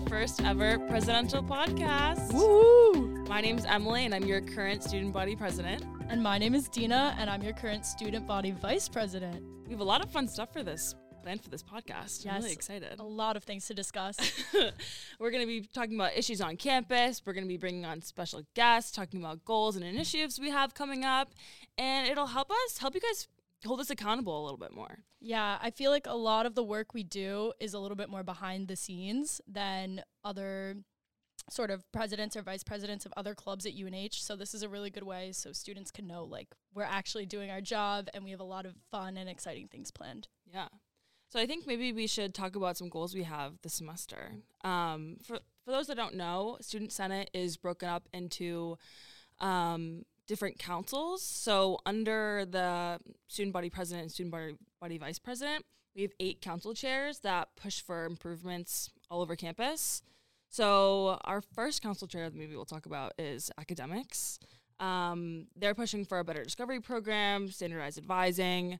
first ever presidential podcast. Woo! My name's Emily, and I'm your current student body president. And my name is Dina, and I'm your current student body vice president. We have a lot of fun stuff for this planned for this podcast. I'm really excited. A lot of things to discuss. We're going to be talking about issues on campus. We're going to be bringing on special guests, talking about goals and initiatives we have coming up, and it'll help us help you guys hold us accountable a little bit more. yeah, I feel like a lot of the work we do is a little bit more behind the scenes than other sort of presidents or vice presidents of other clubs at UNH. So this is a really good way so students can know like we're actually doing our job and we have a lot of fun and exciting things planned. Yeah. So I think maybe we should talk about some goals we have this semester. Um, for for those that don't know, Student Senate is broken up into um, different councils. So under the student body president and student body, body vice president, we have eight council chairs that push for improvements all over campus. So our first council chair that maybe we'll talk about is academics. Um, they're pushing for a better discovery program, standardized advising,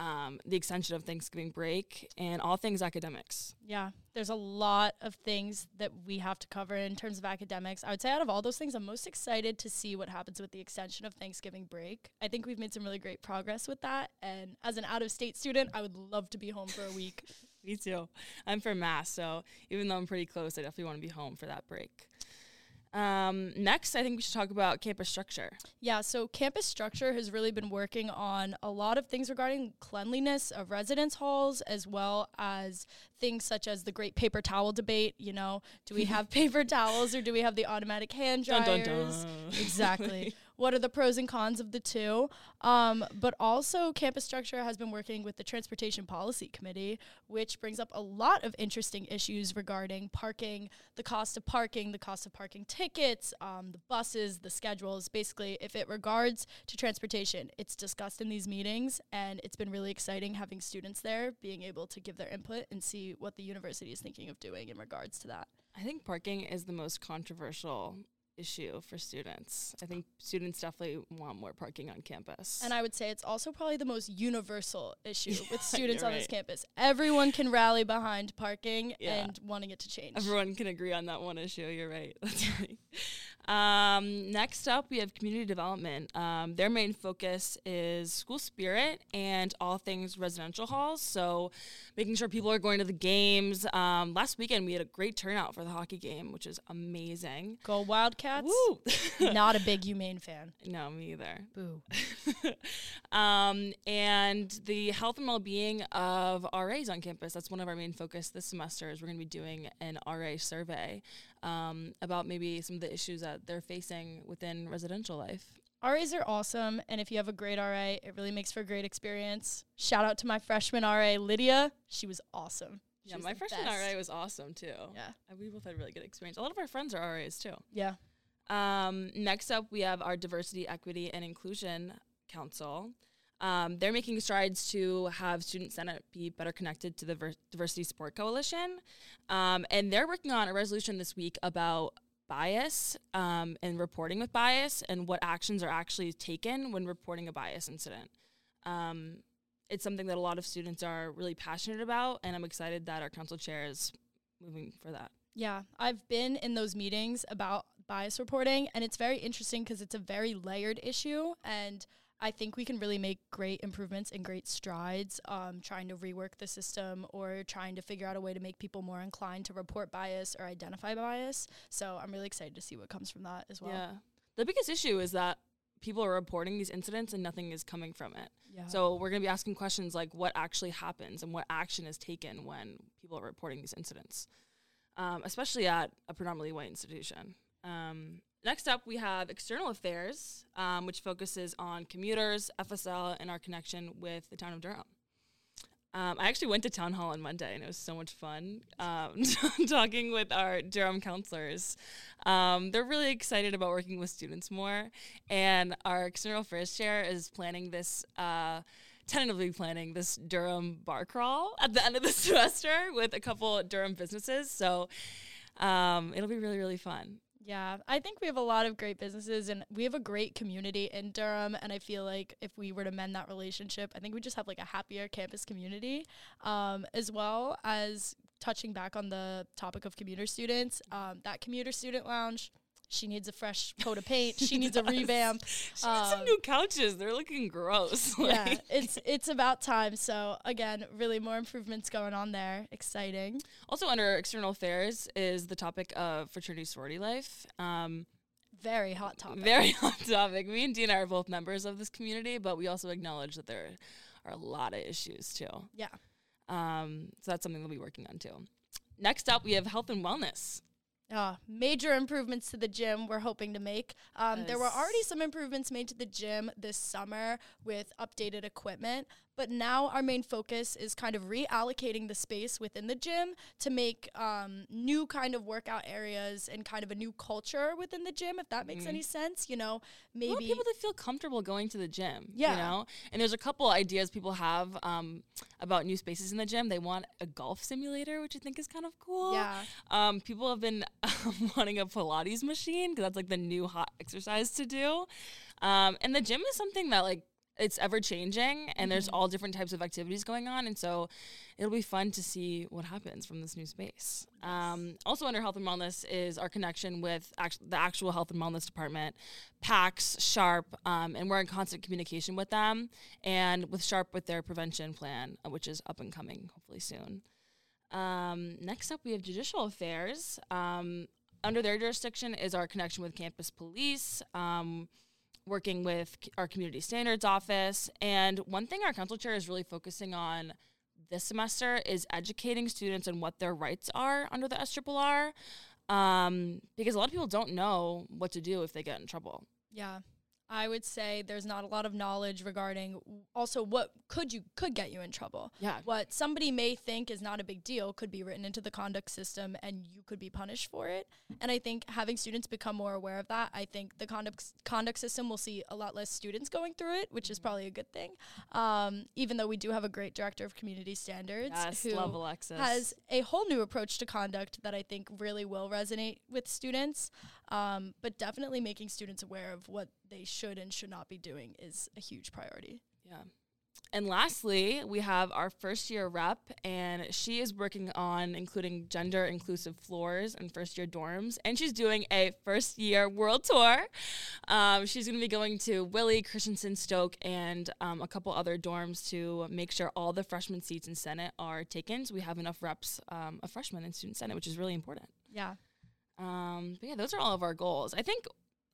um, the extension of Thanksgiving break, and all things academics. Yeah, there's a lot of things that we have to cover in terms of academics. I would say out of all those things, I'm most excited to see what happens with the extension of Thanksgiving break. I think we've made some really great progress with that. And as an out of state student, I would love to be home for a week. Me too. I'm from Mass, so even though I'm pretty close, I definitely want to be home for that break. Um, next, I think we should talk about campus structure. Yeah, so campus structure has really been working on a lot of things regarding cleanliness of residence halls, as well as things such as the great paper towel debate. You know, do we have paper towels or do we have the automatic hand Dun, dryers? dun, dun. Exactly. what are the pros and cons of the two? Um, but also, campus structure has been working with the Transportation Policy Committee, which brings up a lot of interesting issues regarding parking, the cost of parking, the cost of parking tickets, um, the buses, the schedules. Basically, if it regards to transportation, it's discussed in these meetings, and it's been really exciting having students there being able to give their input and see what the university is thinking of doing in regards to that. I think parking is the most controversial issue for students. I think students definitely want more parking on campus. And I would say it's also probably the most universal issue Yeah, with students on this campus. Everyone can rally behind parking Yeah. and wanting it to change. Everyone can agree on that one issue. You're right. That's right. Um, next up, we have community development. Um, their main focus is school spirit and all things residential halls. So, making sure people are going to the games. Um, last weekend, we had a great turnout for the hockey game, which is amazing. Go Wildcats. Woo! Not a big UMaine fan. no, me either. Boo. um, and the health and well-being of RAs on campus. That's one of our main focus this semester. Is we're going to be doing an RA survey um, about maybe some of the issues that they're facing within residential life. RAs are awesome, and if you have a great RA, it really makes for a great experience. Shout out to my freshman RA, Lydia. She was awesome. She Yeah, was my freshman best. RA was awesome too. Yeah. Uh, we both had really good experience. A lot of our friends are RAs too. Yeah. Um, next up, we have our Diversity, Equity, and Inclusion Council. Um, they're making strides to have Student Senate be better connected to the Ver- Diversity Support Coalition. Um, and they're working on a resolution this week about bias um, and reporting with bias and what actions are actually taken when reporting a bias incident. Um, it's something that a lot of students are really passionate about, and I'm excited that our council chair is moving for that. Yeah, I've been in those meetings about bias reporting, and it's very interesting because it's a very layered issue, and I think we can really make great improvements and great strides um, trying to rework the system or trying to figure out a way to make people more inclined to report bias or identify bias. So I'm really excited to see what comes from that as well. Yeah. The biggest issue is that people are reporting these incidents and nothing is coming from it. Yeah. So we're going to be asking questions like what actually happens and what action is taken when people are reporting these incidents, um, especially at a predominantly white institution. Um, next up, we have external affairs, um, which focuses on commuters, FSL, and our connection with the town of Durham. Um, I actually went to town hall on Monday and it was so much fun um, talking with our Durham counselors. Um, they're really excited about working with students more, and our external affairs chair is planning this. Uh, tentatively planning this Durham bar crawl at the end of the semester with a couple Durham businesses. So um, it'll be really, really fun. Yeah, I think we have a lot of great businesses and we have a great community in Durham. And I feel like if we were to mend that relationship, I think we just have like a happier campus community, um, as well as touching back on the topic of commuter students, um, that commuter student lounge, she needs a fresh coat of paint. She needs a revamp. She needs some Um, new couches. They're looking gross. yeah, it's it's about time. So again, really more improvements going on there. Exciting. Also, under external affairs is the topic of fraternity sorority life. Um, Very hot topic. very hot topic. Me and Dina are both members of this community, but we also acknowledge that there are a lot of issues too. yeah. Um, so that's something we'll be working on too. Next up, we have health and wellness. Uh, major improvements to the gym we're hoping to make. Um, there were already some improvements made to the gym this summer with updated equipment, but now our main focus is kind of reallocating the space within the gym to make um, new kind of workout areas and kind of a new culture within the gym, if that makes Mhm. any sense. You know, maybe. people to feel comfortable going to the gym. Yeah. You know? And there's a couple ideas people have um, about new spaces in the gym. They want a golf simulator, which I think is kind of cool. yeah. Um, people have been wanting a Pilates machine because that's like the new hot exercise to do. Um, and the gym is something that like it's ever changing and there's all different types of activities going on. And so it'll be fun to see what happens from this new space. Um, also under health and wellness is our connection with act- the actual health and wellness department, PACS, SHARPP, um, and we're in constant communication with them and with SHARPP with their prevention plan, uh, which is up and coming hopefully soon. Um, next up, we have judicial affairs. Um, under their jurisdiction is our connection with campus police, um, working with our community standards office. And one thing our council chair is really focusing on this semester is educating students on what their rights are under the SRRR. Um, because a lot of people don't know what to do if they get in trouble. Yeah. I would say there's not a lot of knowledge regarding also what could you could get you in trouble. Yeah. What somebody may think is not a big deal could be written into the conduct system and you could be punished for it. And I think having students become more aware of that, I think the conduct conduct system will see a lot less students going through it, which is probably a good thing. Um, even though we do have a great director of community standards Yes, who love Alexis. has a whole new approach to conduct that I think really will resonate with students. Um, but definitely making students aware of what they should and should not be doing is a huge priority. Yeah. And lastly, we have our first year rep, and she is working on including gender inclusive floors and first year dorms. And she's doing a first year world tour. Um, she's going to be going to Willie, Christensen, Stoke, and um, a couple other dorms to make sure all the freshman seats in Senate are taken. So we have enough reps um, of freshmen in Student Senate, which is really important. Yeah. Um, but yeah, those are all of our goals. I think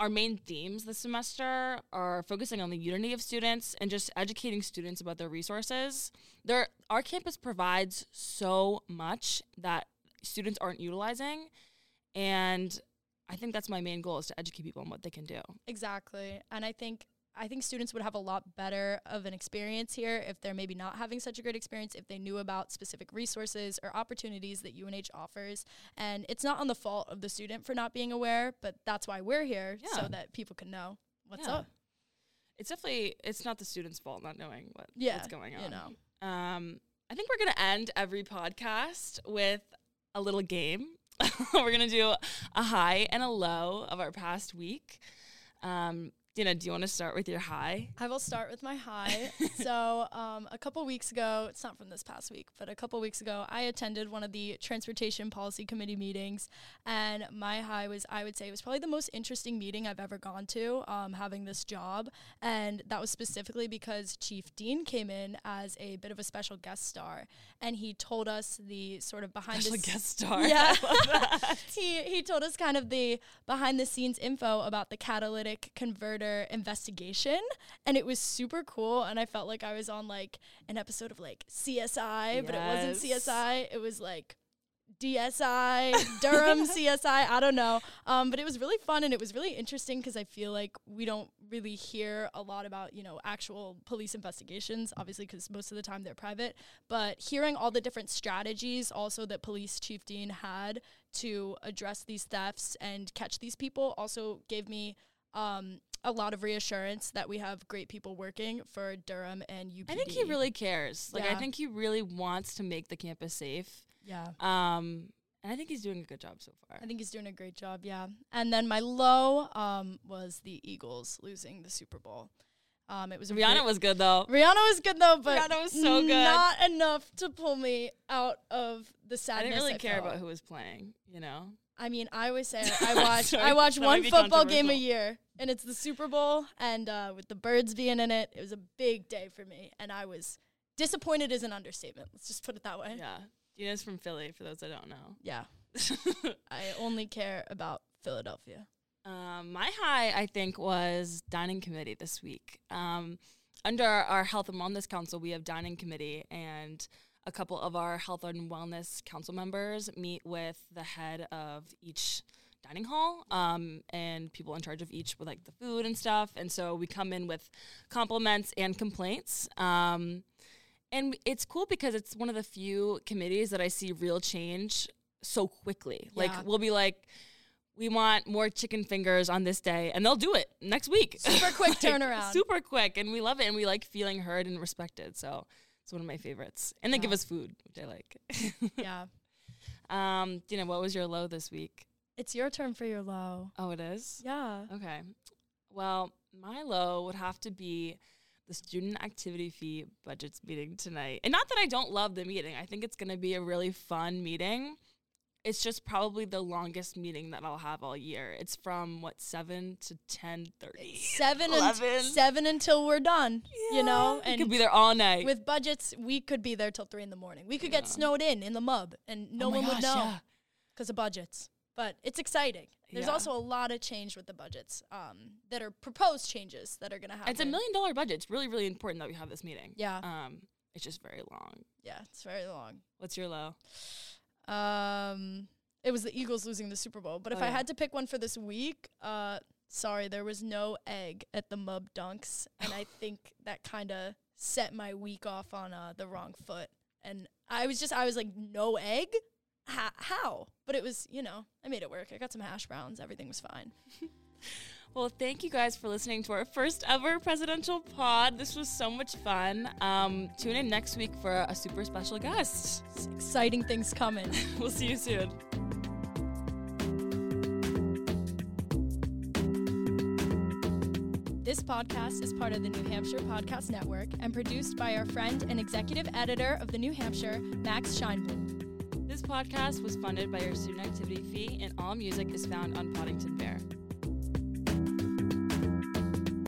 our main themes this semester are focusing on the unity of students and just educating students about their resources. There, our campus provides so much that students aren't utilizing, and I think that's my main goal is to educate people on what they can do. Exactly. And I think I think students would have a lot better of an experience here if they're maybe not having such a great experience if they knew about specific resources or opportunities that UNH offers. And it's not on the fault of the student for not being aware, but that's why we're here Yeah. so that people can know what's Yeah. up. It's definitely it's not the students' fault not knowing what Yeah, what's going on. you know. Um, I think we're gonna end every podcast with a little game. we're gonna do a high and a low of our past week. Um, Dina, do you want to start with your high? I will start with my high. so, um, a couple weeks ago, it's not from this past week, but a couple weeks ago, I attended one of the Transportation Policy Committee meetings. And my high was, I would say, it was probably the most interesting meeting I've ever gone to, um, having this job. And that was specifically because Chief Dean came in as a bit of a special guest star. And he told us the sort of behind Special the guest star. Yeah. I love that. he he told us kind of the behind the scenes info about the catalytic converter investigation and it was super cool and I felt like I was on like an episode of like CSI but it wasn't CSI it was like DSI Durham CSI I don't know. Um but it was really fun and it was really interesting because I feel like we don't really hear a lot about you know actual police investigations obviously because most of the time they're private. But hearing all the different strategies also that police chief dean had to address these thefts and catch these people also gave me um, a lot of reassurance that we have great people working for Durham and UPD. I think he really cares. Like I think he really wants to make the campus safe. yeah. Um, and I think he's doing a good job so far. I think he's doing a great job, yeah. And then my low um, was the Eagles losing the Super Bowl. Um, it was Rihanna great- was good though. Rihanna was good though, but Rihanna was so good. Not enough to pull me out of the sadness. I didn't really care felt. about who was playing. You know. I mean, I always say I watch Sorry, I watch one football game a year, and it's the Super Bowl, and uh, with the birds being in it, it was a big day for me, and I was disappointed is an understatement. Let's just put it that way. Yeah. Dina's from Philly. For those that don't know. Yeah, I only care about Philadelphia. Um, my high, I think, was dining committee this week. Um, under our health and wellness council, we have dining committee, and a couple of our health and wellness council members meet with the head of each dining hall um, and people in charge of each with like the food and stuff. And so we come in with compliments and complaints. Um, and it's cool because it's one of the few committees that I see real change so quickly. Yeah. Like we'll be like, we want more chicken fingers on this day, and they'll do it next week. Super quick turnaround. Super quick, and we love it, and we like feeling heard and respected. So it's one of my favorites. And they give us food, which I like. yeah, um, Dina, what was your low this week? it's your turn for your low. Oh, it is. Yeah. Okay. Well, my low would have to be the student activity fee budgets meeting tonight. And not that I don't love the meeting. I think it's going to be a really fun meeting. It's just probably the longest meeting that I'll have all year. It's from what 7 to 10:30. Seven and 11. seven until we're done. Yeah. You know, and could be there all night. with budgets, we could be there till three in the morning. We could Yeah. get snowed in in the mub, and no Oh one would gosh, know yeah. because of budgets. But it's exciting. There's Yeah. also a lot of change with the budgets um, that are proposed changes that are going to happen. It's a million dollar budget. It's really really important that we have this meeting. Yeah. Um it's just very long. Yeah, it's very long. What's your low? Um, it was the Eagles losing the Super Bowl. But if Oh, I yeah. had to pick one for this week, uh, sorry, there was no egg at the Mub Dunks, and I think that kind of set my week off on uh, the wrong foot. And I was just, I was like, no egg? How? But it was, you know, I made it work. I got some hash browns. Everything was fine. Well, thank you guys for listening to our first ever presidential pod. This was so much fun. Um, tune in next week for a super special guest. It's exciting things coming. We'll see you soon. This podcast is part of the New Hampshire Podcast Network and produced by our friend and executive editor of the New Hampshire, Max Scheinblum. This podcast was funded by your student activity fee, and all music is found on Poddington Bear.